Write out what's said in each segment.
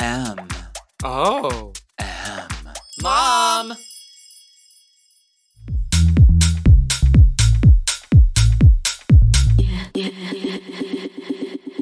M. Oh. M. Mom!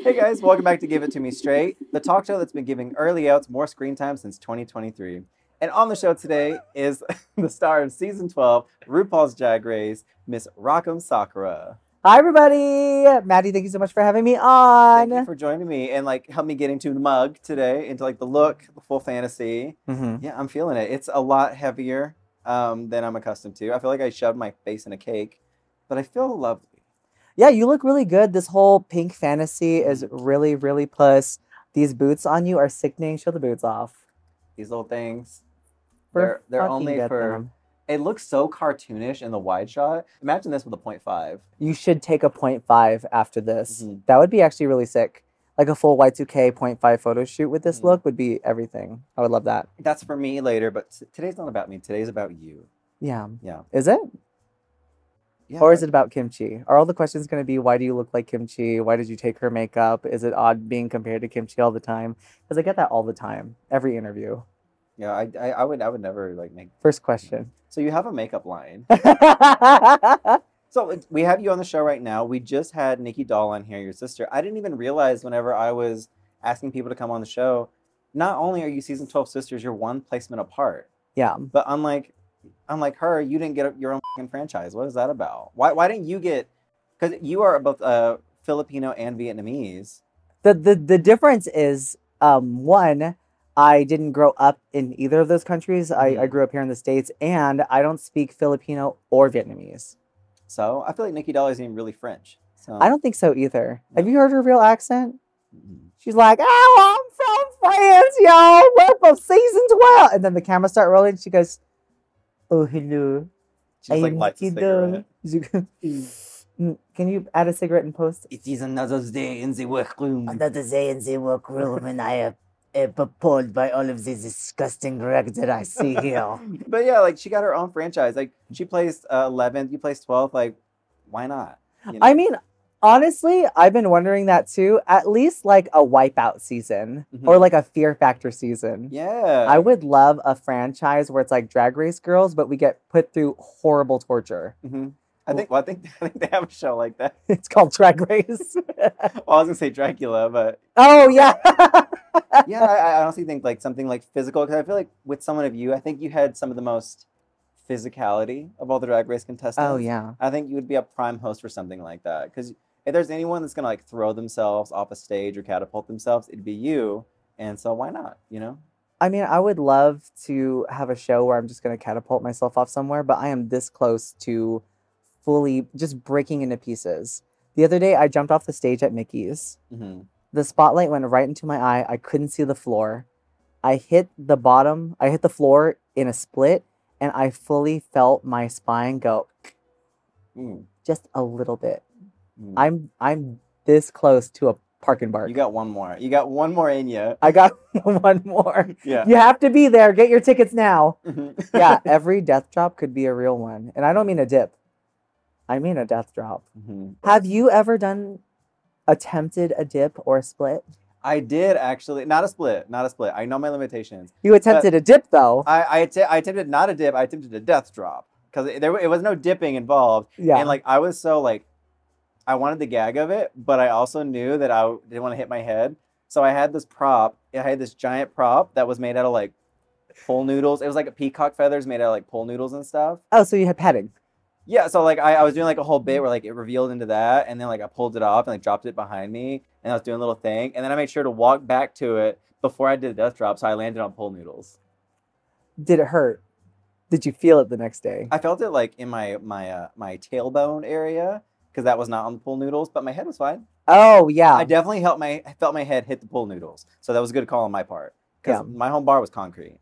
Hey guys, welcome back to Give It To Me Straight, the talk show that's been giving early outs more screen time since 2023. And on the show today is the star of season 12, RuPaul's Drag Race, Miss Rock M Sakura. Hi, everybody. Maddy, thank you so much for having me on. Thank you for joining me and like help me get into the mug today, into like the look, the full fantasy. Mhm. Yeah, I'm feeling it. It's a lot heavier um, than I'm accustomed to. I feel like I shoved my face in a cake, but I feel lovely. Yeah, you look really good. This whole pink fantasy is really, really plus. These boots on you are sickening. Show the boots off. These little things. We're They're, they're only for. them. It looks so cartoonish in the wide shot. Imagine this with a 0.5. You should take a 0.5 after this. Mhm. That would be actually really sick. Like a full Y2K 0.5 photo shoot with this Mhm. look would be everything. I would love that. That's for me later, but t- today's not about me. Today's about you. Yeah. Yeah. Is it? Yeah. Or is it about kimchi? Are all the questions going to be why do you look like kimchi? Why did you take her makeup? Is it odd being compared to kimchi all the time? Because I get that all the time, every interview. Yeah, I, I, I would I would never like make. First question. So you have a makeup line. So we have you on the show right now. We just had Nicky Doll on here, your sister. I didn't even realize whenever I was asking people to come on the show. Not only are you season twelve sisters, you're one placement apart. yeah. But unlike unlike her, you didn't get your own franchise. What is that about? Why why didn't you get? Because you are both uh, Filipino and Vietnamese. The, the the difference is um one, I didn't grow up in either of those countries. I, I Mhm. grew up here in the States and I don't speak Filipino or Vietnamese. So I feel like Nicky Doll isn't even really French. So I don't think so either. Have you heard her real accent? Mhm. She's like, "Oh, I'm from France, y'all. We're from season twelve. And then the camera start rolling. She goes, "Oh, hello. She just like I'm lights a Doll." cigarette. Mm, Can you add a cigarette and post? It is another day in the workroom. Another day in the workroom, and I am appalled by all of this disgusting wreck that I see here. but yeah, like she got her own franchise. Like she plays uh, 11th, you place 12th. Like, why not? You I mean, honestly, I've been wondering that too. At least like a wipeout season or Mhm. like a fear factor season. yeah, I would love a franchise where it's like drag race girls, but we get put through horrible torture. hmm I think. Well, I think. I think they have a show like that. It's called Drag Race. Well, I was gonna say Dracula, but oh, yeah. yeah, I, I honestly think like something like physical. Because I feel like with someone of you, I think you had some of the most physicality of all the drag race contestants. oh, yeah. I think you would be a prime host for something like that. Because if there's anyone that's gonna like throw themselves off a stage or catapult themselves, it'd be you. And so why not? You know. I mean, I would love to have a show where I'm just going to catapult myself off somewhere, but I am this close to fully just breaking into pieces. The other day, I jumped off the stage at Mickey's. hmm The spotlight went right into my eye. I couldn't see the floor. I hit the bottom, I hit the floor in a split, and I fully felt my spine go Mm. just a little bit. Mm. I'm I'm this close to a parking bark. You got one more. You got one more in you. I got one more. Yeah. You have to be there. Get your tickets now. Mhm. yeah, every death drop could be a real one. And I don't mean a dip. I mean a death drop. Mhm. Have you ever done attempted a dip or a split? I did actually. Not a split. Not a split. I know my limitations. You attempted a dip though. I I, att- I attempted not a dip. I attempted a death drop because there it was no dipping involved. yeah. And like I was so like, I wanted the gag of it, but I also knew that I didn't want to hit my head. So I had this prop. I had this giant prop that was made out of like pole noodles. It was like a peacock feathers made out of like pole noodles and stuff. oh, so you had padding. Yeah, so like I, I was doing like a whole bit where like it revealed into that, and then like I pulled it off and like dropped it behind me, and I was doing a little thing, and then I made sure to walk back to it before I did the death drop, so I landed on pole noodles. Did it hurt? Did you feel it the next day? I felt it like in my my uh, my tailbone area because that was not on the pole noodles, but my head was fine. Oh yeah. I definitely felt my I felt my head hit the pole noodles, so that was a good call on my part because Yeah. my home bar was concrete.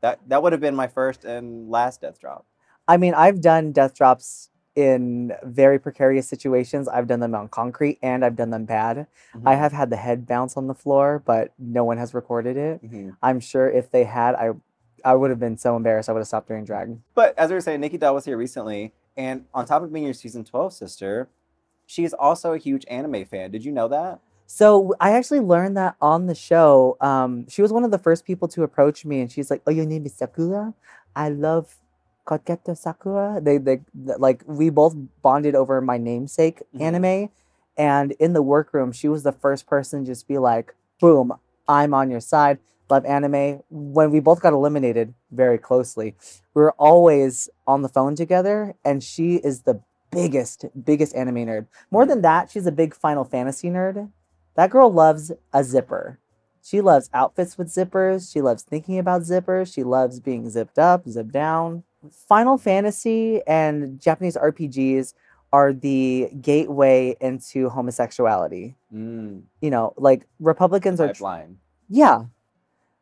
That that would have been my first and last death drop. I mean, I've done death drops in very precarious situations. I've done them on concrete and I've done them bad. I Mhm. have had the head bounce on the floor, but no one has recorded it. Mhm. I'm sure if they had, I I would have been so embarrassed. I would have stopped doing drag. But as we were saying, Nicky Doll was here recently, and on top of being your season twelve sister, she's also a huge anime fan. Did you know that? So I actually learned that on the show. Um, she was one of the first people to approach me, and she's like, "Oh, your name is Sakura. I love Koketo Sakura." They, they, like, we both bonded over my namesake Mhm. anime, and in the workroom, she was the first person to just be like, "Boom, I'm on your side. Love anime." When we both got eliminated very closely, we were always on the phone together, and she is the biggest, biggest anime nerd. More than that, she's a big Final Fantasy nerd. That girl loves a zipper. She loves outfits with zippers. She loves thinking about zippers. She loves being zipped up, zipped down. Final Fantasy and Japanese RPGs are the gateway into homosexuality. Mm, You know, like Republicans are tr- yeah.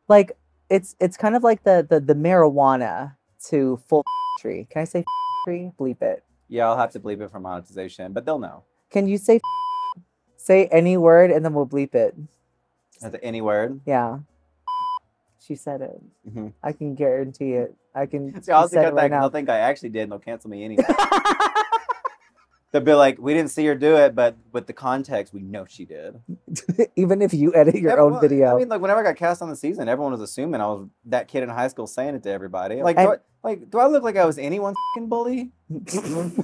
Like it's it's kind of like the the, the marijuana to full tree. Can I say tree? Bleep it. Yeah, I'll have to bleep it for monetization, but they'll know. Can you say say any word and then we'll bleep it? Is it any word? Yeah. She said it. Mhm. I can guarantee it. I can. See, have to cut it that they'll think I actually did and they'll cancel me anyway. They'll be like, we didn't see her do it, but with the context, we know she did. Even if you edit your Yeah, own video. I mean, like whenever I got cast on the season, everyone was assuming I was that kid in high school saying it to everybody. Like, do I, like, do I look like I was anyone's fucking bully? Can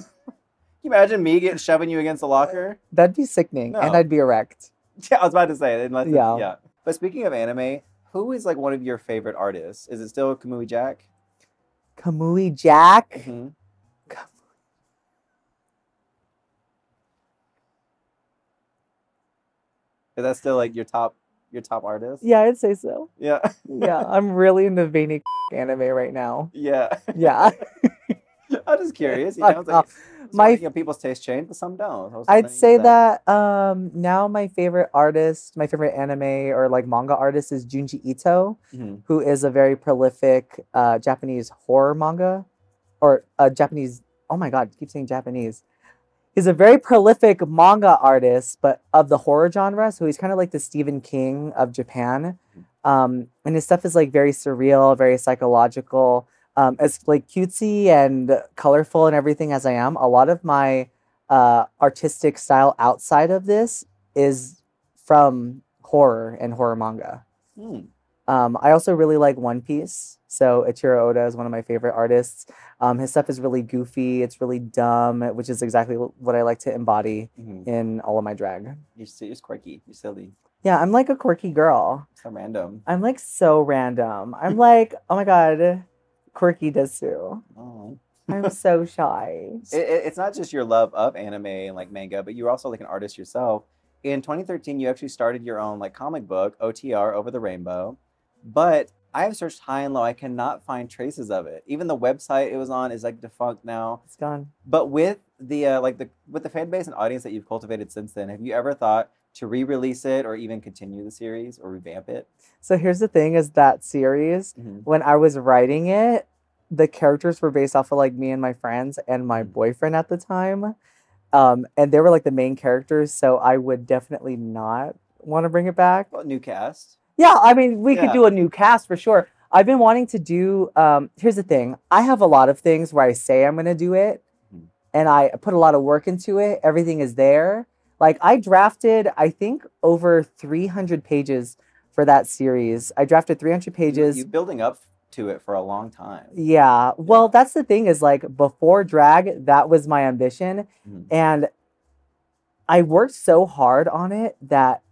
you imagine me getting shoving you against a locker? That'd be sickening, and I'd be erect. Yeah, I was about to say. Unless Yeah. yeah. But speaking of anime, who is like one of your favorite artists? Is it still Kamui Jack? Kamui Jack. hmm Is that still like your top your top artist? Yeah, I'd say so. Yeah. Yeah, I'm really into veiny anime right now. yeah. Yeah. I'm just curious. You know, like, My you know, people's taste change, but some don't. I'd say if that um, now my favorite artist, my favorite anime or like manga artist is Junji Ito. Mhm. who is a very prolific uh, Japanese horror manga or a Japanese. Oh my god, I keep saying Japanese. He's a very prolific manga artist, but of the horror genre. So he's kind of like the Stephen King of Japan. Um, and his stuff is like very surreal, very psychological. Um, as like cutesy and colorful and everything as I am, a lot of my uh, artistic style outside of this is from horror and horror manga. Hmm. Um, I also really like One Piece. So Eiichiro Oda is one of my favorite artists. Um, his stuff is really goofy. It's really dumb, which is exactly what I like to embody Mhm. in all of my drag. You're, you're quirky. You're silly. Yeah, I'm like a quirky girl. So random. I'm like so random. I'm like, oh my god, quirky desu. Oh. I'm so shy. It, it- it's not just your love of anime and like manga, but you're also like an artist yourself. In 2013, you actually started your own like comic book, OTR Over the Rainbow. But I have searched high and low. I cannot find traces of it. Even the website it was on is like defunct now. It's gone. But with the uh, like the with the fan base and audience that you've cultivated since then, have you ever thought to re-release it or even continue the series or revamp it? So here's the thing: is that series when I was writing it, the characters were based off of like me and my friends and my Mm. boyfriend at the time. Um, and they were like the main characters, so I would definitely not want to bring it back. Well, new cast. Yeah, I mean, we could do a new cast for sure. I've been wanting to do. Um, here's the thing: I have a lot of things where I say I'm going to do it, Mhm. and I put a lot of work into it. Everything is there. Like I drafted, I think over 300 pages for that series. I drafted 300 pages. You building up to it for a long time. Yeah. Well, that's the thing is like before drag, that was my ambition. Mhm. And I worked so hard on it that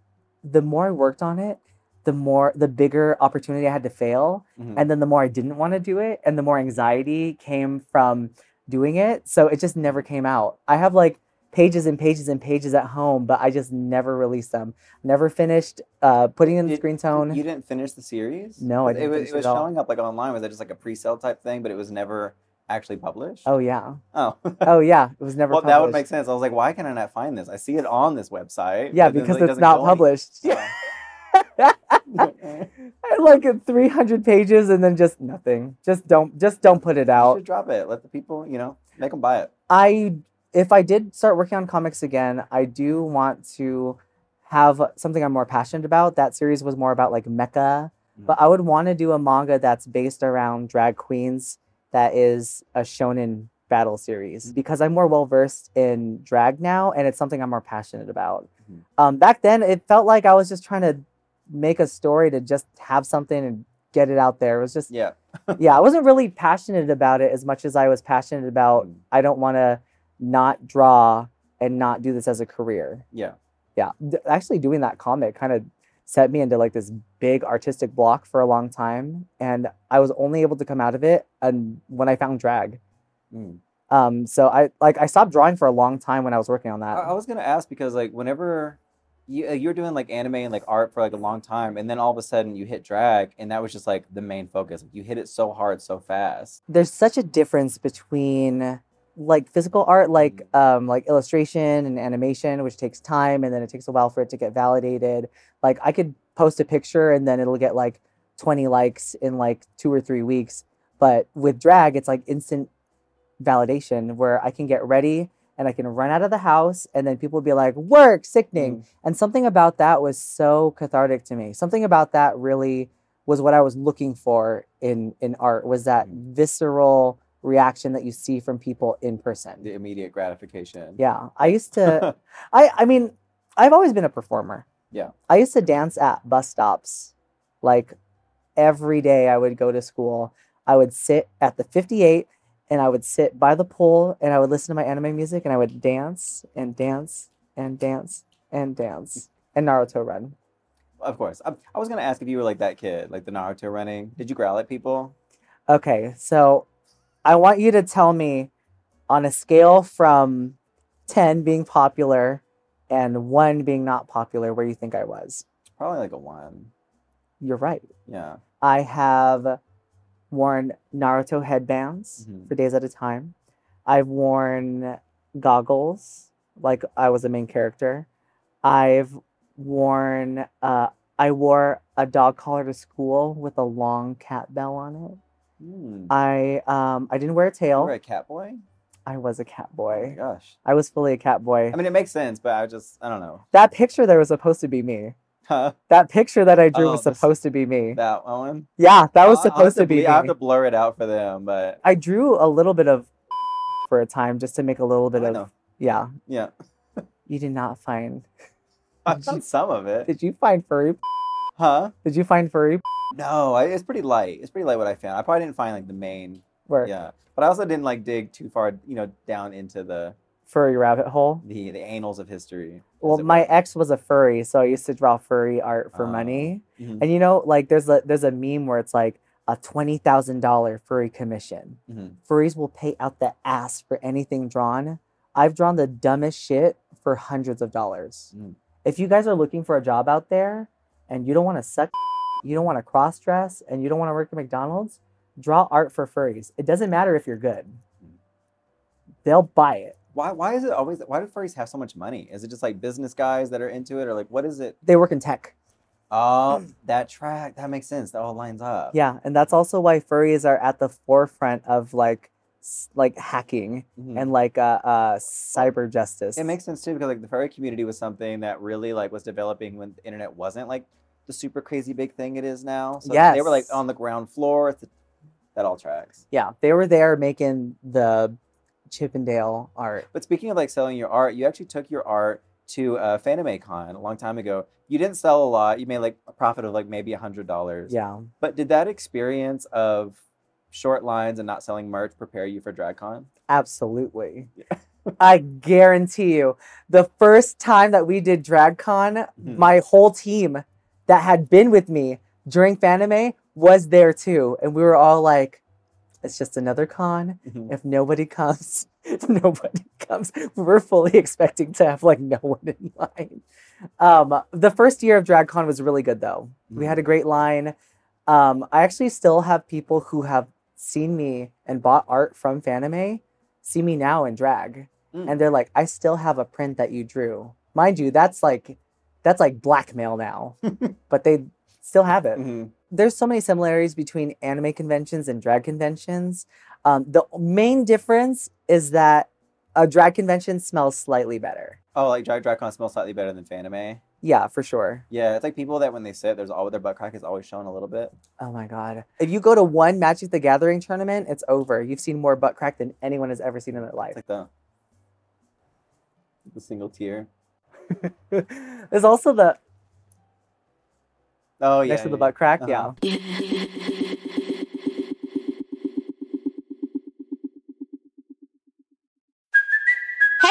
the more I worked on it, the more the bigger opportunity I had to fail. Mhm. And then the more I didn't want to do it, and the more anxiety came from doing it. So it just never came out. I have like pages and pages and pages at home, but I just never released them. Never finished uh, putting in the Did- screen tone. You didn't finish the series? No, I It didn't was, finish it it was at all. showing up like online. Was that just like a pre-sale type thing, but it was never actually published? oh yeah. Oh. Oh yeah. It was never well, that would make sense. I was like, why can I not find this? I see it on this website. Yeah, but then, because like, it's doesn't not go any- published. Yeah. I had like 300 pages and then just nothing. Just don't just don't put it You out. should drop it. Let the people, you know, make them buy it. I if I did start working on comics again, I do want to have something I'm more passionate about. That series was more about like mecha, but I would want to do a manga that's based around drag queens that is a shonen battle series because I'm more well versed in drag now and it's something I'm more passionate about. Mhm. Um, back then, it felt like I was just trying to make a story to just have something and get it out there. It was just Yeah. yeah, I wasn't really passionate about it as much as I was passionate about Mm. I don't want to not draw and not do this as a career. Yeah. Yeah, D- actually doing that comic kind of set me into like this big artistic block for a long time and I was only able to come out of it and when I found drag. Mm. Um so I like I stopped drawing for a long time when I was working on that. I was gonna ask because like whenever you uh, you're doing like anime and like art for like a long time, and then all of a sudden you hit drag, and that was just like the main focus. You hit it so hard, so fast. There's such a difference between like physical art like um like illustration and animation which takes time and then it takes a while for it to get validated. Like i could post a picture and then it'll get like 20 likes in like two or three weeks. But with drag it's like instant validation where i can get ready and i can run out of the house and then people will be like work sickening. And something about that was so cathartic to me. Something about that really was what i was looking for in in art was that Mm. visceral reaction that you see from people in person The immediate gratification. yeah i used to i i mean i've always been a performer Yeah. i used to dance at bus stops like every day i would go to school i would sit at the 58 and i would sit by the pool and i would listen to my anime music and i would dance and dance and dance and dance and naruto run Of course. I, I was gonna ask if you were like that kid, like the Naruto running. Did you growl at people? Okay, so I want you to tell me on a scale from 10 being popular and 1 being not popular where you think I was. Probably like a one. You're right. Yeah. I have worn Naruto headbands Mhm. for days at a time. I've worn goggles like I was a main character. I've worn uh I wore a dog collar to school with a long cat bell on it. Hmm. I um I didn't wear a tail. You were a cat boy. I was a cat Oh boy. gosh. I was fully a cat boy. I mean, it makes sense, but I just I don't know. that picture there was supposed to be me. Huh? That picture that I drew Oh, was this- supposed to be me. That one. yeah, that was I'll- I'll supposed to be ble- I have to blur it out for them, but I drew a little bit of for a time just to make a little bit I of know. yeah. Yeah. You did not find. I found some of it. Did you find furry? Huh? Did you find furry No, I, it's pretty light. It's pretty light what I found. I probably didn't find like the main. work? Yeah, but I also didn't like dig too far, you know, down into the Furry rabbit hole. the the annals of history. Well, my were. ex was a furry, so I used to draw furry art for Oh. money. Mhm, And you know, like there's a there's a meme where it's like a twenty thousand dollar furry commission. mhm. Furries will pay out the ass for anything drawn. I've drawn the dumbest shit for hundreds of dollars. Mm. If you guys are looking for a job out there and you don't want to suck, you don't want to cross dress, and you don't want to work at McDonald's, draw art for furries. It doesn't matter if you're good. They'll buy it. Why why is it always why do furries have so much money? Is it just like business guys that are into it, or like what is it? They work in tech. Oh, that track that makes sense. That all lines up. Yeah, and that's also why furries are at the forefront of like like hacking Mhm. and like uh, uh cyber justice. It makes sense too because like the furry community was something that really like was developing when the internet wasn't like the super crazy big thing it is now. So they were like on the ground floor. Th- That all tracks. yeah, they were there making the Chippendale art. But speaking of like selling your art, you actually took your art to uh, Fanime Con a long time ago. You didn't sell a lot. You made like a profit of like maybe a hundred dollars. Yeah. But did that experience of short lines and not selling merch prepare you for DragCon? Absolutely. I guarantee you, the first time that we did DragCon, Mhm. my whole team that had been with me during Fanime was there too. And we were all like, it's just another con. Mhm. If nobody comes, if nobody comes. We were fully expecting to have like no one in line. Um, the first year of DragCon was really good though. We had a great line. Um, I actually still have people who have seen me and bought art from Fanime see me now in drag. Mm. And they're like, I still have a print that you drew. Mind you, that's like that's like blackmail now. but they still have it. Mhm. There's so many similarities between anime conventions and drag conventions. Um, the main difference is that a drag convention smells slightly better. Oh, like drag DragCon smells slightly better than Fanime. Yeah, for sure. Yeah, it's like people that when they sit, there's always their butt crack is always showing a little bit. Oh my god. If you go to one Magic the Gathering tournament, it's over. You've seen more butt crack than anyone has ever seen in their life. It's like the the single tear. There's also the Oh yeah. next to the butt crack. Uh-huh. Yeah.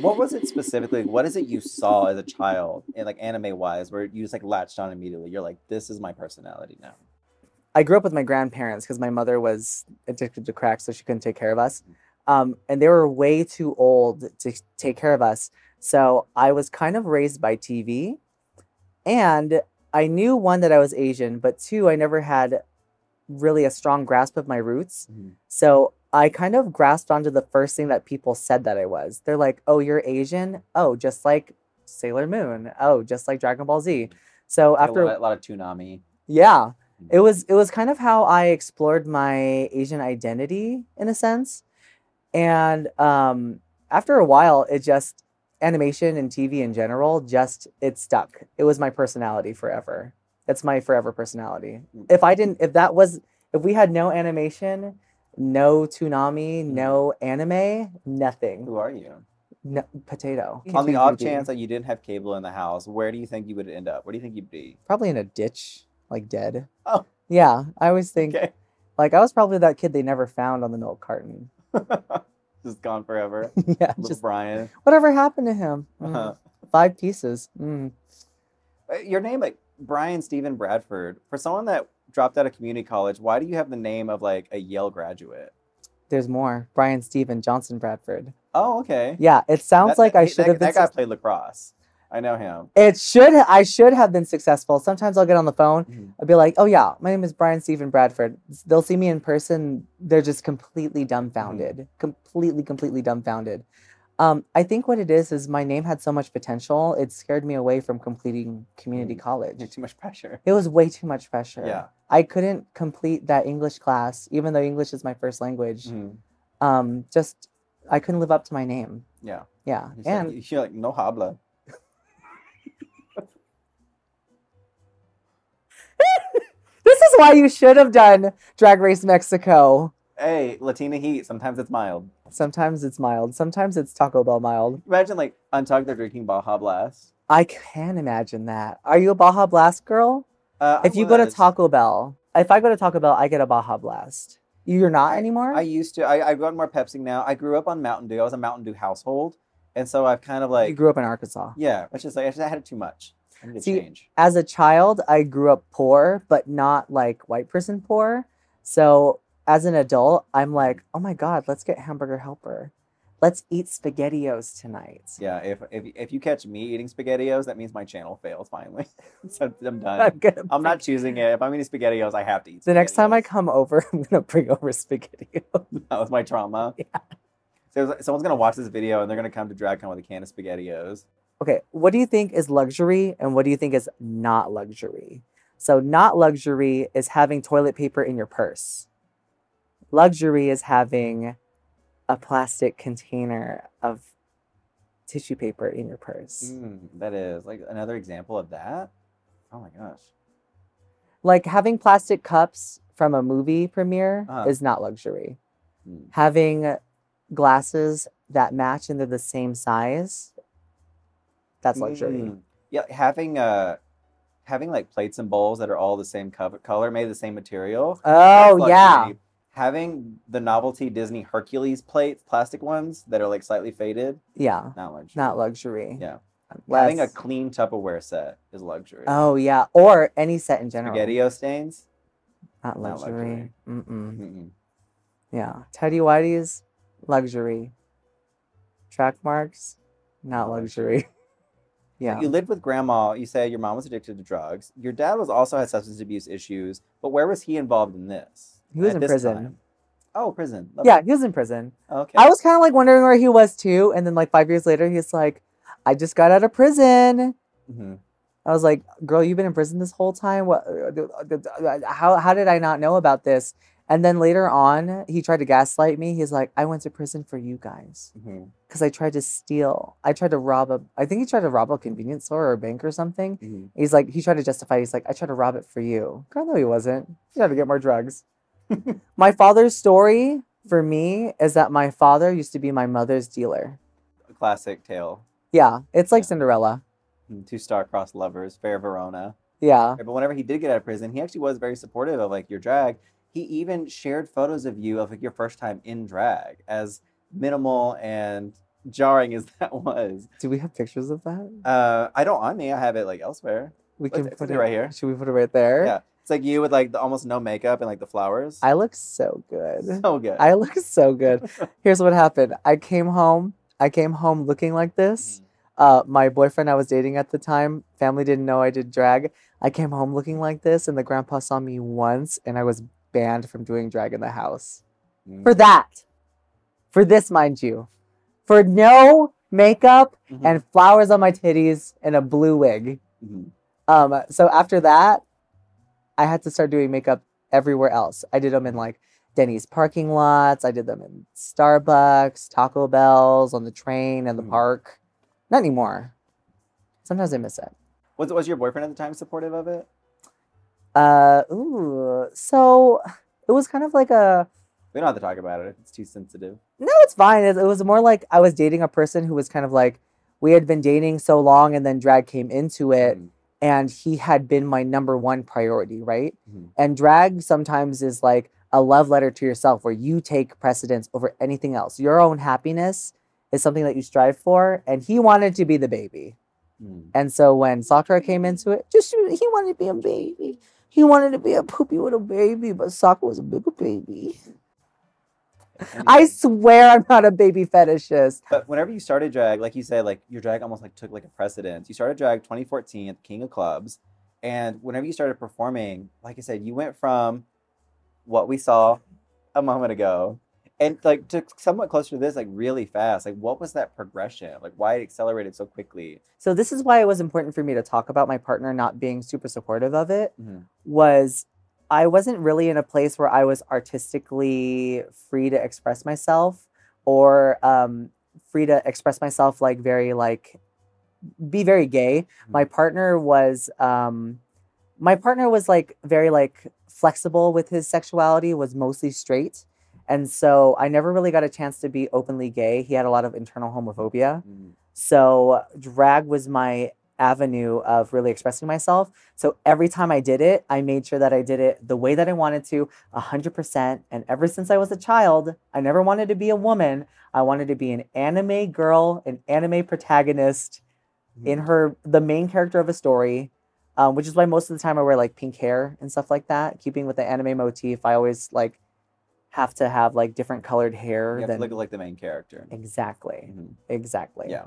What was it specifically? What is it you saw as a child, and like anime wise, where you just like latched on immediately? You're like, this is my personality now. I grew up with my grandparents because my mother was addicted to crack, so she couldn't take care of us. Um, and they were way too old to take care of us. So I was kind of raised by TV. And I knew one, that I was Asian, but two, I never had really a strong grasp of my roots. Mhm. So I kind of grasped onto the first thing that people said that I was. They're like, oh, you're Asian? Oh, just like Sailor Moon. Oh, just like Dragon Ball Z. So after a lot, a lot of Toonami. yeah. It was it was kind of how I explored my Asian identity in a sense. And um after a while it just animation and TV in general just it stuck. It was my personality forever. It's my forever personality. Mm. If I didn't if that was if we had no animation, no Toonami, no anime, nothing. Who are you? No, potato. On the odd chance that you didn't have cable in the house, where do you think you would end up? Where do you think you'd be? probably in a ditch, like dead. Oh. Yeah, I always think Okay. Like I was probably that kid they never found on the milk carton. just gone forever. yeah, Little just Brian. whatever happened to him? Mm, Uh-huh. Five pieces. Mm. Uh, Your name, like Brian Stephen Bradford, for someone that dropped out of community college, why do you have the name of like a Yale graduate? There's more. Brian Stephen Johnson Bradford. Oh, okay. Yeah, it sounds That- like that- I should that, have been. That guy suc- played lacrosse. I know him. it should. I should have been successful. Sometimes I'll get on the phone. Mhm. I'll be like, "Oh yeah, my name is Brian Stephen Bradford." They'll see me in person. They're just completely dumbfounded. Completely, completely dumbfounded. Um, I think what it is is my name had so much potential. It scared me away from completing community Mm. college. Too much pressure. It was way too much pressure. Yeah. I couldn't complete that English class, even though English is my first language. Mhm. Um, just I couldn't live up to my name. Yeah. Yeah, He's and like, you're like, no habla. this is why you should have done Drag Race Mexico. Hey, Latina heat. Sometimes it's mild. Sometimes it's mild. Sometimes it's Taco Bell mild. Imagine like untucked they're drinking Baja Blast. I can imagine that. Are you a Baja Blast girl? Uh, I If you go to was. Taco Bell, if I go to Taco Bell, I get a Baja Blast. You're not anymore. I used to. I, I've gotten more Pepsi now. I grew up on Mountain Dew. I was a Mountain Dew household, and so I've kind of like you grew up in Arkansas. yeah. It's just like I just had it too much. I need to See, change. as a child, I grew up poor, but not like white person poor. So as an adult, I'm like, oh my God, let's get hamburger helper. Let's eat spaghettios tonight. Yeah, if if if you catch me eating spaghettios, that means my channel failed finally. so I'm done. I'm, gonna I'm not choosing it. If I'm eating spaghettios, I have to eat. The next time I come over, I'm gonna bring over spaghettios. that was my trauma. Yeah. So someone's gonna watch this video and they're gonna come to DragCon with a can of spaghettios. Okay, what do you think is luxury and what do you think is not luxury? So, not luxury is having toilet paper in your purse. Luxury is having a plastic container of tissue paper in your purse. Mm, that is like another example of that. Oh my gosh. Like having plastic cups from a movie premiere Uh-huh. is not luxury. Mm. Having glasses that match and they're the same size, that's luxury. Mm. Yeah, having uh having like plates and bowls that are all the same co- color, made of the same material. Oh, yeah. Luxury. Having the novelty Disney Hercules plates, plastic ones that are like slightly faded, Yeah, not luxury. not luxury. Yeah. Having a clean Tupperware set is luxury. Oh yeah, or any set in general. Spaghetti-O stains? Not Not luxury. luxury. Mm-mm. Mm-mm. Yeah, Teddy Whitey's luxury. Track marks, not Not luxury. yeah. You lived with grandma. You said your mom was addicted to drugs. Your dad was also had substance abuse issues. But where was he involved in this? He was at in this prison. time? Oh, prison. Yeah, he was in prison. Okay. I was kind of like wondering where he was too, and then like five years later, he's like, "I just got out of prison." Mhm. I was like, "Girl, you've been in prison this whole time. What? How how did I not know about this?" And then later on, he tried to gaslight me. He's like, "I went to prison for you guys Mhm. because I tried to steal. I tried to rob a. I think he tried to rob a convenience store or a bank or something." Mhm. He's like, he tried to justify. He's like, "I tried to rob it for you." Girl, no, he wasn't. He tried to get more drugs. my father's story for me is that my father used to be my mother's dealer. A classic tale. Yeah, it's like Yeah. Cinderella. Mm, Two star-crossed lovers, fair Verona. Yeah. But whenever he did get out of prison, he actually was very supportive of like your drag. He even shared photos of you of like your first time in drag, as minimal and jarring as that was. Do we have pictures of that? Uh, I don't on me. I have it like elsewhere. We can it's put it right here. Should we put it right there? Yeah, it's like you with like the almost no makeup and like the flowers. I look so good. so good. I look so good. Here's what happened. I came home. I came home looking like this. Uh, my boyfriend I was dating at the time, family didn't know I did drag. I came home looking like this, and the grandpa saw me once, and I was banned from doing drag in the house. Mhm. For that. For this, mind you. For no makeup Mhm. and flowers on my titties and a blue wig. Mhm. Um, so after that, I had to start doing makeup everywhere else. I did them in like Denny's parking lots. I did them in Starbucks, Taco Bell's, on the train, in the Mhm. park. Not anymore. Sometimes I miss it. Was was your boyfriend at the time supportive of it? Uh, ooh. So it was kind of like a. We don't have to talk about it it's too sensitive. No, it's fine. It, it was more like I was dating a person who was kind of like we had been dating so long, and then drag came into it. Mhm. And he had been my number one priority, right? Mhm. And drag sometimes is like a love letter to yourself where you take precedence over anything else. Your own happiness is something that you strive for, and he wanted to be the baby. Mhm. And so when Sakura came into it, just he wanted to be a baby. He wanted to be a poopy little baby, but Sakura was a bigger baby. I swear I'm not a baby fetishist. But whenever you started drag, like you said, like your drag almost like took like a precedence. You started drag 2014 at the King of Clubs, and whenever you started performing, like I said, you went from what we saw a moment ago, and like to somewhat closer to this, like really fast. Like, what was that progression? Like, why it accelerated so quickly? So this is why it was important for me to talk about my partner not being super supportive of it. Mhm. was I wasn't really in a place where I was artistically free to express myself or um, free to express myself like very like be very gay. My partner was um, my partner was like very like flexible with his sexuality, was mostly straight. And so I never really got a chance to be openly gay. He had a lot of internal homophobia. Mhm. So drag was my avenue of really expressing myself. So every time I did it, I made sure that I did it the way that I wanted to, 100%. And ever since I was a child, I never wanted to be a woman. I wanted to be an anime girl, an anime protagonist in her, the main character of a story. Um, which is why most of the time I wear like pink hair and stuff like that. Keeping with the anime motif, I always like have to have like different colored hair You than look like the main character. exactly, Mhm. exactly. Yeah.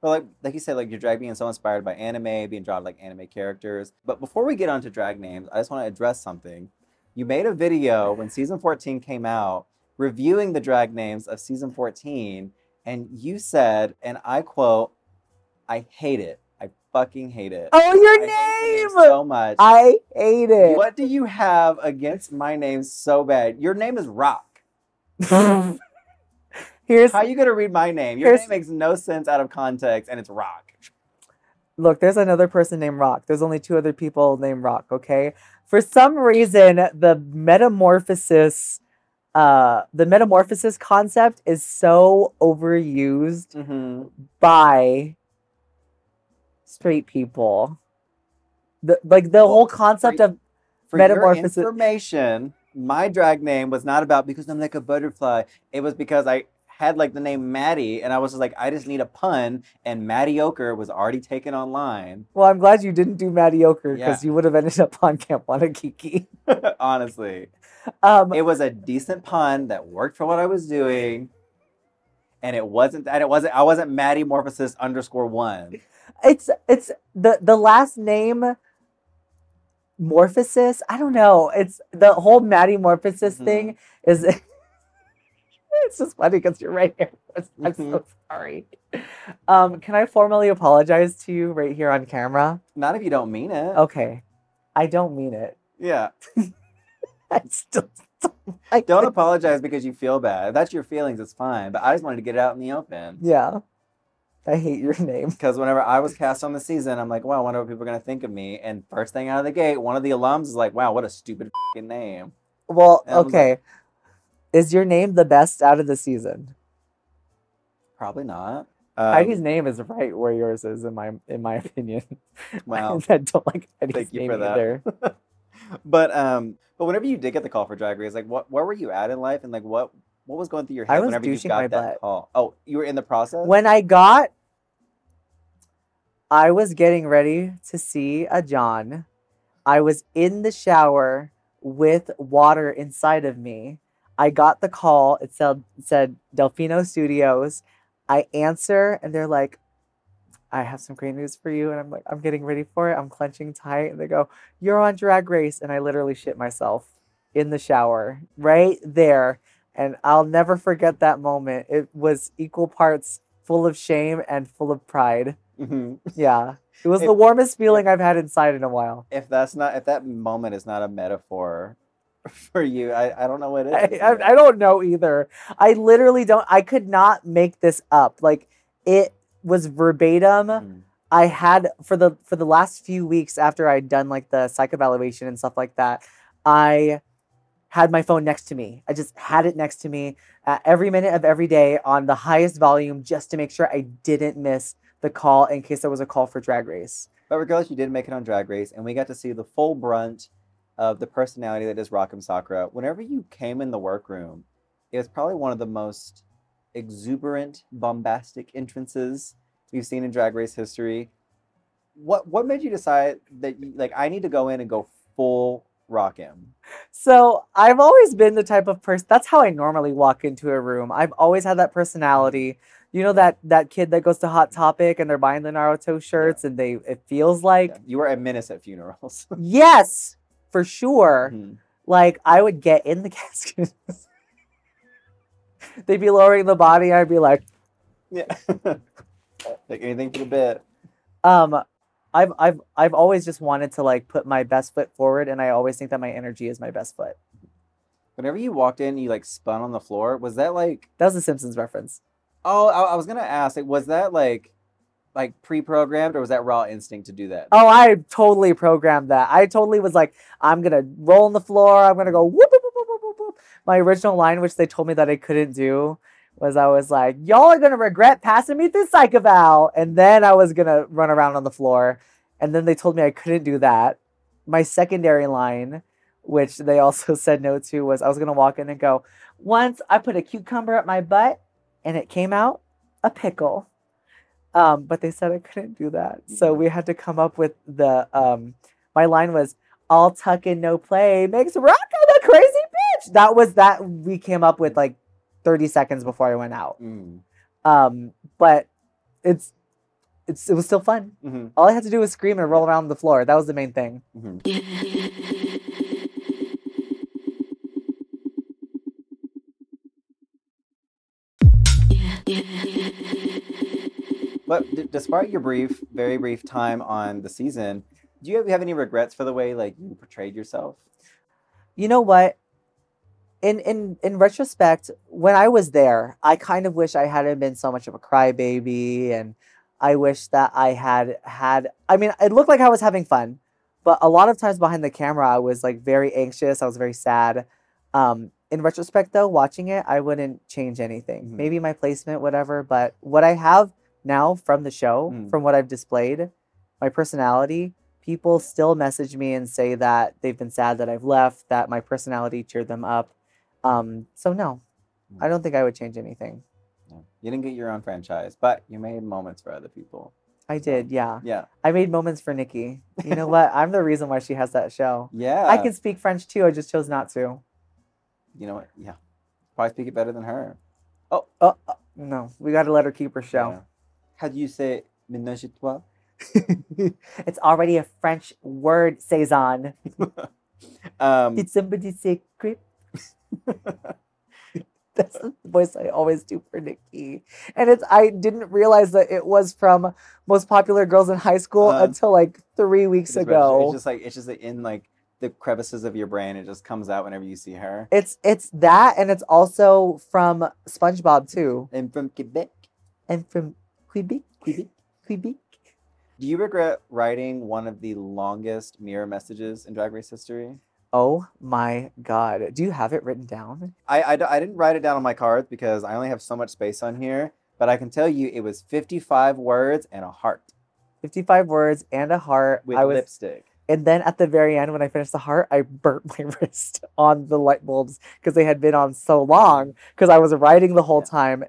But like like you said, like your drag being so inspired by anime, being drawn like anime characters. But before we get onto drag names, I just want to address something. You made a video when season 14 came out reviewing the drag names of season 14, and you said, and I quote, I hate it. I fucking hate it. Oh, your I name! so much. I hate it. What do you have against my name so bad? Your name is Rock. Here's How are you gonna read my name? Your name makes no sense out of context, and it's Rock. look, there's another person named Rock. There's only two other people named Rock, okay? For some reason, the metamorphosis uh the metamorphosis concept is so overused Mm-hmm. by straight people. The like the whole concept for- of For Metamorphosis- your information, my drag name was not about because I'm like a butterfly. It was because I had like the name Maddy, and I was just like, I just need a pun, and Mediocre was already taken online. Well, I'm glad you didn't do mediocre because Yeah. you would have ended up on Camp Wannakiki. Honestly, Um, it was a decent pun that worked for what I was doing, and it wasn't. And it wasn't. I wasn't Maddy Morphosis underscore one. it's it's the the last name Morphosis. I don't know. It's the whole Maddy Morphosis Mhm. thing is. it's just funny because you're right here. I'm so Mhm. sorry. Um, can I formally apologize to you right here on camera? Not if you don't mean it. Okay, I don't mean it. Yeah. I still don't like Don't it. apologize because you feel bad. If that's your feelings, it's fine. But I just wanted to get it out in the open. Yeah, I hate your name. Because whenever I was cast on the season, I'm like, wow, I wonder what people are going to think of me. And first thing out of the gate, one of the alums is like, wow, what a stupid name. Well, was like- okay. Is your name the best out of the season? Probably not. Heidi's Um, name is right where yours is, in my in my opinion. Wow. I don't like Heidi's Thank you name for that. either. but um, but whenever you did get the call for Drag Race, like, what where were you at in life, and like, what what was going through your I head was whenever you douching got my that butt. call? Oh, you were in the process. When I got, I was getting ready to see a John. I was in the shower with water inside of me. I got the call. It said it said Delfino Studios. I answer and they're like, I have some great news for you. And I'm like, I'm getting ready for it. I'm clenching tight. And they go, You're on drag race. And I literally shit myself in the shower right there. And I'll never forget that moment. It was equal parts full of shame and full of pride. Mhm. Yeah. It was It- the warmest feeling I've had inside in a while. If that's not, if that moment is not a metaphor for you, I, I don't know what it I. I, I don't know either. I literally don't, I could not make this up. Like it was verbatim. Mhm. I had for the for the last few weeks after I'd done like the psych evaluation and stuff like that, I had my phone next to me. I just had it next to me uh, every minute of every day on the highest volume just to make sure I didn't miss the call in case there was a call for drag race. But regardless, you did make it on Drag Race, and we got to see the full brunt of the personality that is Rock M Sakura. Whenever you came in the workroom, it was probably one of the most exuberant, bombastic entrances we've seen in Drag Race history. What what made you decide that you, like I need to go in and go full Rock M? So I've always been the type of person. That's how I normally walk into a room. I've always had that personality. You know that that kid that goes to Hot Topic and they're buying the Naruto shirts and they it feels like Yeah, You were a menace at funerals. yes, for sure. Mhm. Like I would get in the casket. They'd be lowering the body. I'd be like, Yeah. like anything for the bit. um, I've I've I've always just wanted to like put my best foot forward, and I always think that my energy is my best foot. Whenever you walked in, you like spun on the floor. Was that like That was a Simpsons reference. Oh, I, I was gonna ask, like, was that like, like pre-programmed, or was that raw instinct to do that? Oh, I totally programmed that. I totally was like, I'm gonna roll on the floor. I'm gonna go whoop, whoop, whoop, whoop, whoop. My original line, which they told me that I couldn't do, was I was like, y'all are gonna regret passing me through psych eval, and then I was gonna run around on the floor, and then they told me I couldn't do that. My secondary line, which they also said no to, was I was gonna walk in and go, once I put a cucumber up my butt, and it came out a pickle. Um, but they said I couldn't do that. So we had to come up with the um my line was all tuck and no play makes Rocco the crazy bitch. That was that we came up with like 30 seconds before I went out. Mm. Um, but it's it's it was still fun. hmm All I had to do was scream and roll around the floor. That was the main thing. hmm But d- despite your brief, very brief time on the season, do you have, have any regrets for the way like you portrayed yourself? You know what? In in in retrospect, when I was there, I kind of wish I hadn't been so much of a crybaby, and I wish that I had had. I mean, it looked like I was having fun, but a lot of times behind the camera, I was like very anxious. I was very sad. Um, in retrospect, though, watching it, I wouldn't change anything. Mhm. Maybe my placement, whatever. But what I have now from the show, Mm. from what I've displayed, my personality, people still message me and say that they've been sad that I've left, that my personality cheered them up. Um, so no, I Mm. don't think I would change anything. You didn't get your own franchise, but you made moments for other people. I did, yeah. Yeah. I made moments for Nicky. You know what? I'm the reason why she has that show. Yeah. I can speak French too. I just chose not to. You know what? Yeah. Probably speak it better than her. Oh, uh, no, we got to let her keep her Yeah. How do you say ménage à trois? it's already a French word, Cezanne. Um, Did somebody say creep? That's the voice I always do for Nicky. And it's I didn't realize that it was from Most Popular Girls in High School Uh, until like three weeks it's ago. It's just like it's just in like the crevices of your brain. It just comes out whenever you see her. It's it's that and it's also from SpongeBob too. And from Quebec. And from Quebec. Quebec. Quebec. Do you regret writing one of the longest mirror messages in Drag Race history? Oh my god. Do you have it written down? I I didn't write it down on my cards because I only have so much space on here, but I can tell you it was 55 words and a heart 55 words and a heart. with I was lipstick. And then at the very end, when I finished the heart, I burnt my wrist on the light bulbs because they had been on so long because I was writing the whole Yeah. time.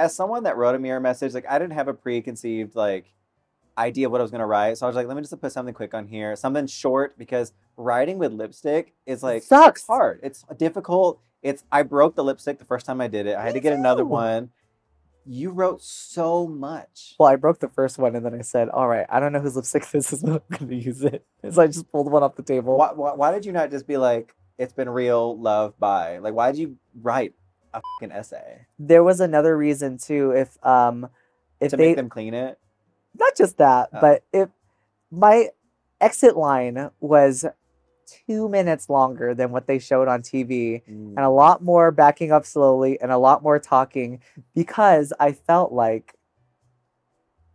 As someone that wrote a mirror message, like I didn't have a preconceived like idea of what I was gonna write. So I was like, let me just put something quick on here, something short because writing with lipstick is like sucks. It's hard. It's difficult. It's I broke the lipstick the first time I did it. I had to get another one. You wrote so much. Well, I broke the first one and then I said, all right, I don't know whose lipstick this is, but I'm to use it. So I just pulled one off the table. Why, why, why did you not just be like, it's been real, love, bye? Like, why did you write a fucking essay There was another reason too. If, um, if to they, make them clean it? not just that, Oh. but if my exit line was two minutes longer than what they showed on TV, Mm. and a lot more backing up slowly and a lot more talking because I felt like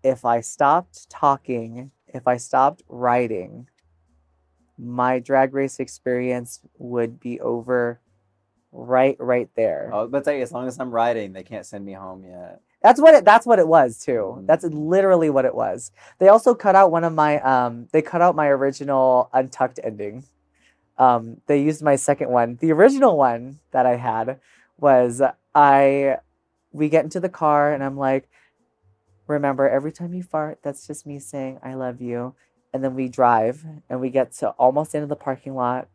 if I stopped talking, if I stopped writing, my drag race experience would be over right right there. Oh, but say as long as I'm writing, they can't send me home yet. That's what it that's what it was too. Mhm. That's literally what it was. They also cut out one of my um they cut out my original untucked ending. Um they used my second one. The original one that I had was I we get into the car and I'm like remember every time you fart that's just me saying I love you. And then we drive and we get to almost into the parking lot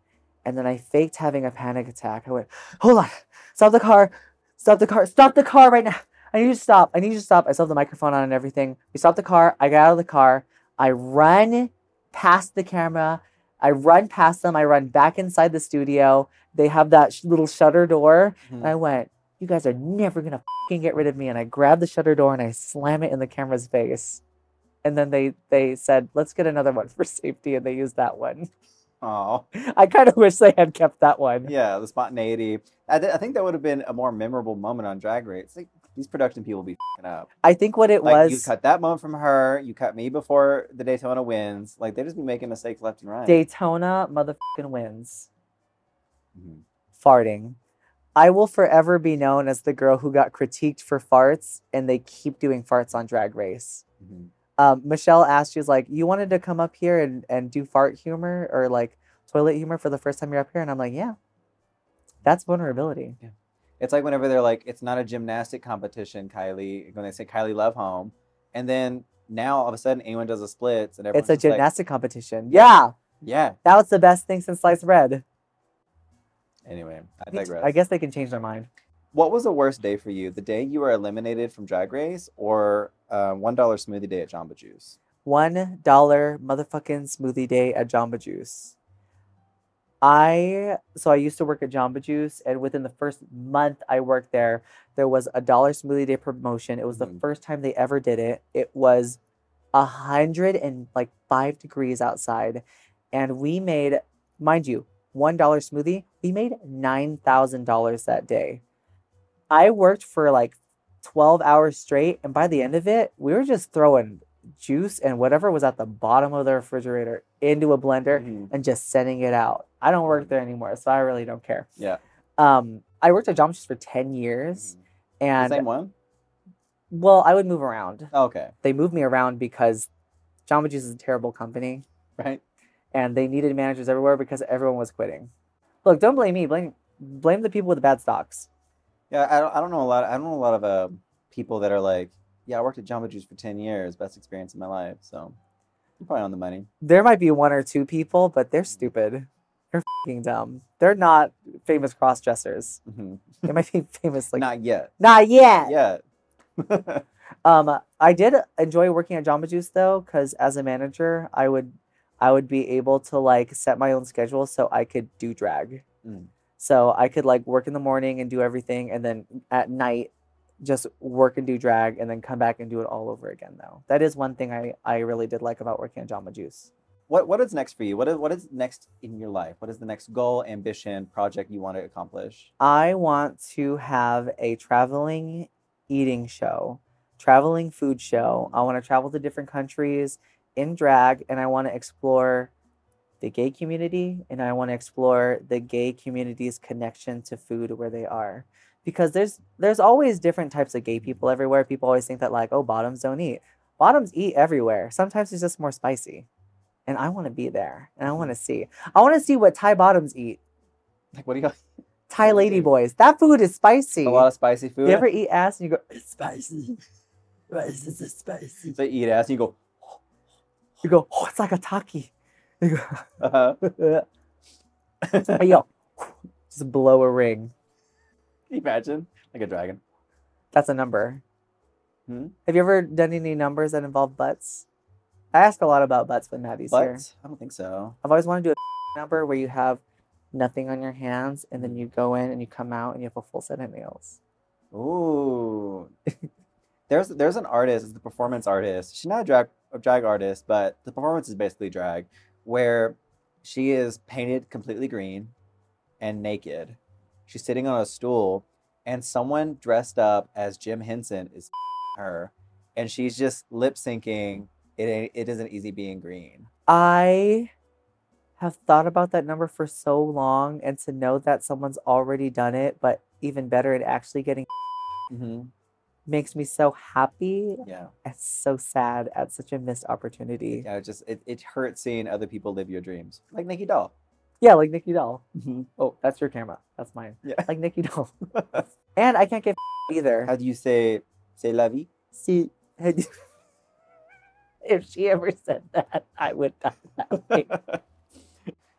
and then I faked having a panic attack. I went, "Hold on. Stop the car. Stop the car. Stop the car right now." I need you to stop. I need you to stop. I still have the microphone on and everything. We stopped the car. I got out of the car. I run past the camera. I run past them. I run back inside the studio. They have that sh- little shutter door. And I went, You guys are never going to fucking get rid of me. And I grabbed the shutter door and I slam it in the camera's face. And then they, they said, Let's get another one for safety. And they used that one. Oh, I kind of wish they had kept that one. yeah, the spontaneity. I, th- I think that would have been a more memorable moment on Drag Race. Like, these production people be fing up. I think what it Like you cut that moment from her. You cut me before the Daytona wins. Like they just be making mistakes left and right. Daytona motherfucking wins. Mhm. farting. I will forever be known as the girl who got critiqued for farts, and they keep doing farts on Drag Race. Mhm. Um, Michelle asked, she's like, "You wanted to come up here and, and do fart humor or like toilet humor for the first time you're up here?" And I'm like, "Yeah, that's vulnerability." It's like whenever they're like, it's not a gymnastic competition, Kylie. When they say Kylie Love Home, and then now all of a sudden anyone does a splits and everyone's It's a just like, gymnastic competition. Yeah, yeah. that was the best thing since sliced bread. Anyway, I digress. I guess they can change their mind. What was the worst day for you? The day you were eliminated from Drag Race, or uh, one dollar smoothie day at Jamba Juice? one dollar motherfucking smoothie day at Jamba Juice. I so I used to work at Jamba Juice, and within the first month I worked there, there was a dollar smoothie day promotion. It was the Mhm. first time they ever did it. It was a hundred and like five degrees outside, and we made, mind you, one dollar smoothie. We made nine thousand dollars that day. I worked for like twelve hours straight, and by the end of it, we were just throwing juice and whatever was at the bottom of the refrigerator into a blender Mhm. and just sending it out. I don't work there anymore, so I really don't care. Yeah. Um, I worked at Jamba for ten years, Mhm. The and same one? well, I would move around. Oh, okay. They moved me around because Jamba Juice is a terrible company, Right. and they needed managers everywhere because everyone was quitting. Look, don't blame me. Blame blame the people with the bad stocks. Yeah, I don't, I don't know a lot. I don't know a lot of uh, people that are like, yeah, I worked at Jamba Juice for 10 years, best experience of my life. So you're probably on the money. There might be one or two people, but they're stupid. They're fucking dumb. They're not famous cross dressers. hmm They might be famous like Not yet. not yet. Yet. Um, I did enjoy working at Jamba Juice though, because as a manager, I would, I would be able to like set my own schedule so I could do drag. Mm. So I could like work in the morning and do everything, and then at night, just work and do drag, and then come back and do it all over again. Though that is one thing I I really did like about working at Jamba Juice. what what is next for you? What is what is next in your life? What is the next goal, ambition, project you want to accomplish? I want to have a traveling eating show, traveling food show. I want to travel to different countries in drag and I want to explore the gay community and I want to explore the gay community's connection to food where they are. Because there's there's always different types of gay people everywhere. People always think that like, oh, bottoms don't eat. Bottoms eat everywhere. Sometimes it's just more spicy. And I want to be there and I want to see. I want to see what Thai bottoms eat. Like what do you got? Thai lady boys. That food is spicy. a lot of spicy food? You ever eat ass and you go, it's spicy. Why is spicy? so you eat ass and you go, You go, oh, it's like a taki. Uh-huh. go, yo, just blow a ring. Can you imagine? Like a dragon. That's a number. Hmm? Have you ever done any numbers that involve butts? I ask a lot about butts when Maddy's here. But I don't think so. I've always wanted to do a number where you have nothing on your hands and then you go in and you come out and you have a full set of nails. Ooh. there's there's an artist, the performance artist. She's not a drag a drag artist, but the performance is basically drag, where she is painted completely green and naked. She's sitting on a stool, and someone dressed up as Jim Henson is her, and she's just lip syncing. It it isn't easy being green. I have thought about that number for so long and to know that someone's already done it, but even better at actually getting Mm-hmm. Makes me so happy Yeah, It's so sad at such a missed opportunity. yeah. It just it, it hurts seeing other people live your dreams, like Nicky Doll. Yeah, like Nicky Doll. Mm-hmm. Oh, that's your camera. That's mine. Yeah. Like Nicky Doll. and I can't get either. How do you say say la vie? See, had- if she ever said that, I would die laughing.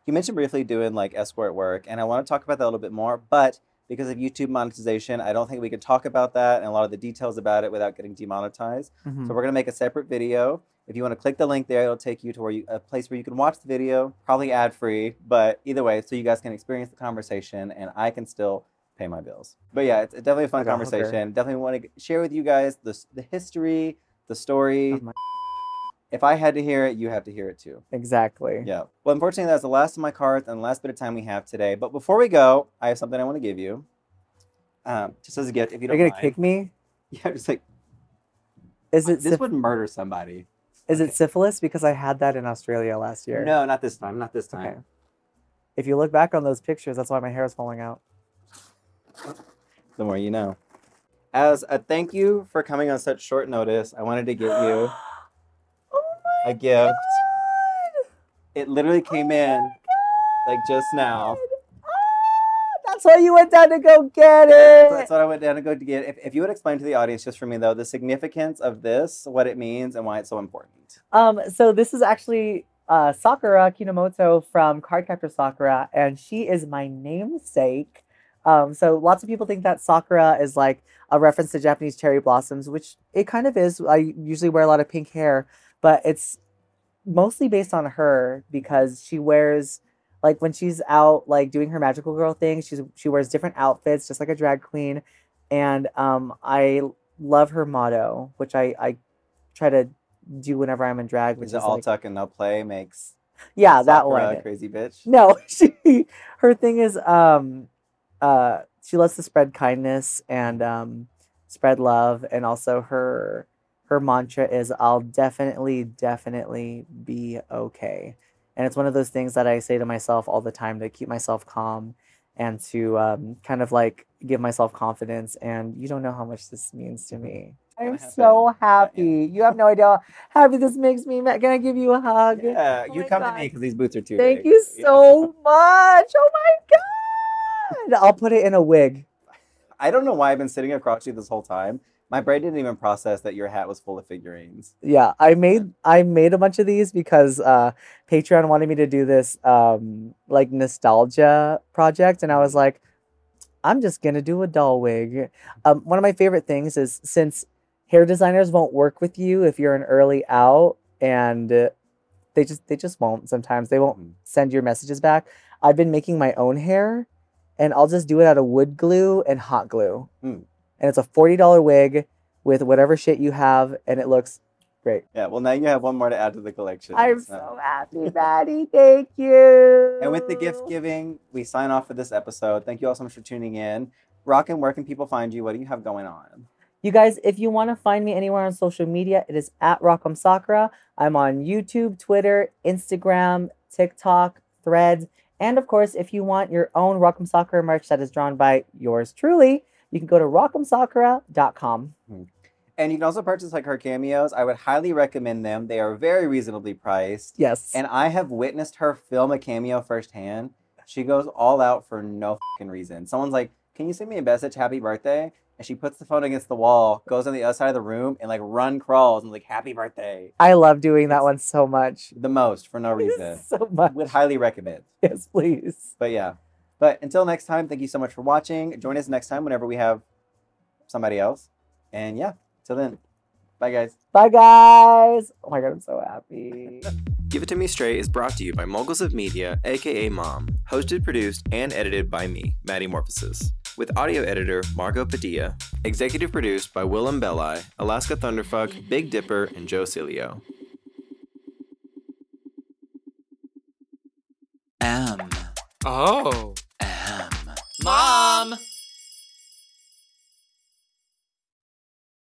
You mentioned briefly doing like escort work, and I want to talk about that a little bit more. But because of YouTube monetization, I don't think we can talk about that and a lot of the details about it without getting demonetized. Mhm. So we're gonna make a separate video. If you want to click the link there, it'll take you to where you a place where you can watch the video, probably ad free, but either way, so you guys can experience the conversation and I can still pay my bills. But yeah, it's definitely a fun hooker. conversation. Definitely want to share with you guys the the history, the story. If I had to hear it, you have to hear it too. Exactly. Yeah. Well, unfortunately, that's the last of my cards and the last bit of time we have today. But before we go, I have something I want to give you. Um, just as a gift, if you You're don't gonna mind. kick me? Yeah, just like Is it this would murder somebody. is it syphilis? Because I had that in Australia last year. No, not this time. Not this time. Okay. If you look back on those pictures, that's why my hair is falling out. The more you know. As a thank you for coming on such short notice, I wanted to give you a gift. God! It literally came in like just now. Ah, That's why you went down to go get it. That's what I went down to go to get. If, if you would explain to the audience, just for me though, the significance of this, what it means, and why it's so important. Um, so this is actually uh, Sakura Kinomoto from Cardcaptor Sakura, and she is my namesake. Um, so lots of people think that Sakura is like a reference to Japanese cherry blossoms, which it kind of is. I usually wear a lot of pink hair, but it's mostly based on her because she wears like when she's out like doing her magical girl thing, she's she wears different outfits just like a drag queen. And um I love her motto, which I I try to do whenever I'm in drag, which is is all like, tuck and no play makes yeah, that one. crazy bitch. No, she her thing is um uh she loves to spread kindness and um spread love and also her her mantra is I'll definitely definitely be okay. And it's one of those things that I say to myself all the time to keep myself calm and to um, kind of like give myself confidence and you don't know how much this means to me. I'm happen. so happy. You have no idea how happy this makes me. Ma- Can I give you a hug? Yeah, Oh you my come to me because these boots are too Thank big. you Yeah. so much. Oh my god. I'll put it in a wig. I don't know why I've been sitting across you this whole time. My brain didn't even process that your hat was full of figurines. Yeah, I made I made a bunch of these because uh, Patreon wanted me to do this um, like nostalgia project, and I was like, I'm just gonna do a doll wig. Um, one of my favorite things is since hair designers won't work with you if you're an early out, and uh, they just they just won't. Sometimes they won't Mhm. send your messages back. I've been making my own hair, and I'll just do it out of wood glue and hot glue, Mm. And it's a forty dollar wig with whatever shit you have, and it looks great. Yeah, well, now you have one more to add to the collection. I'm so- so happy, Maddy. Thank you. And with the gift giving, we sign off for this episode. Thank you all so much for tuning in. Rock M, where can people find you? What do you have going on? You guys, if you want to find me anywhere on social media, it is at Rock M Sakura. I'm on YouTube, Twitter, Instagram, TikTok, Threads, and of course, if you want your own Rock M Sakura merch that is drawn by yours truly, you can go to rockmsakura.com. Hmm. And you can also purchase like her cameos. I would highly recommend them. They are very reasonably priced. Yes. And I have witnessed her film a cameo firsthand. She goes all out for no fucking reason. Someone's like, "Can you send me a message? Happy birthday!" And she puts the phone against the wall, goes on the other side of the room, and like run crawls and like, "Happy birthday!" I love doing that one so much. The most for no reason. so much. Would highly recommend. Yes, please. But yeah. But until next time, thank you so much for watching. Join us next time whenever we have somebody else. And yeah, till then, bye guys. Bye, guys. Oh my God, I'm so happy. Give It To Me Straight is brought to you by Moguls of Media, aka Mom. Hosted, produced, and edited by me, Maddy Morphosis. With audio editor Margot Padilla. Executive produced by Willam Belli, Alaska Thunderfuck, Big Dipper, and Joe Cilio. M Oh. Mom!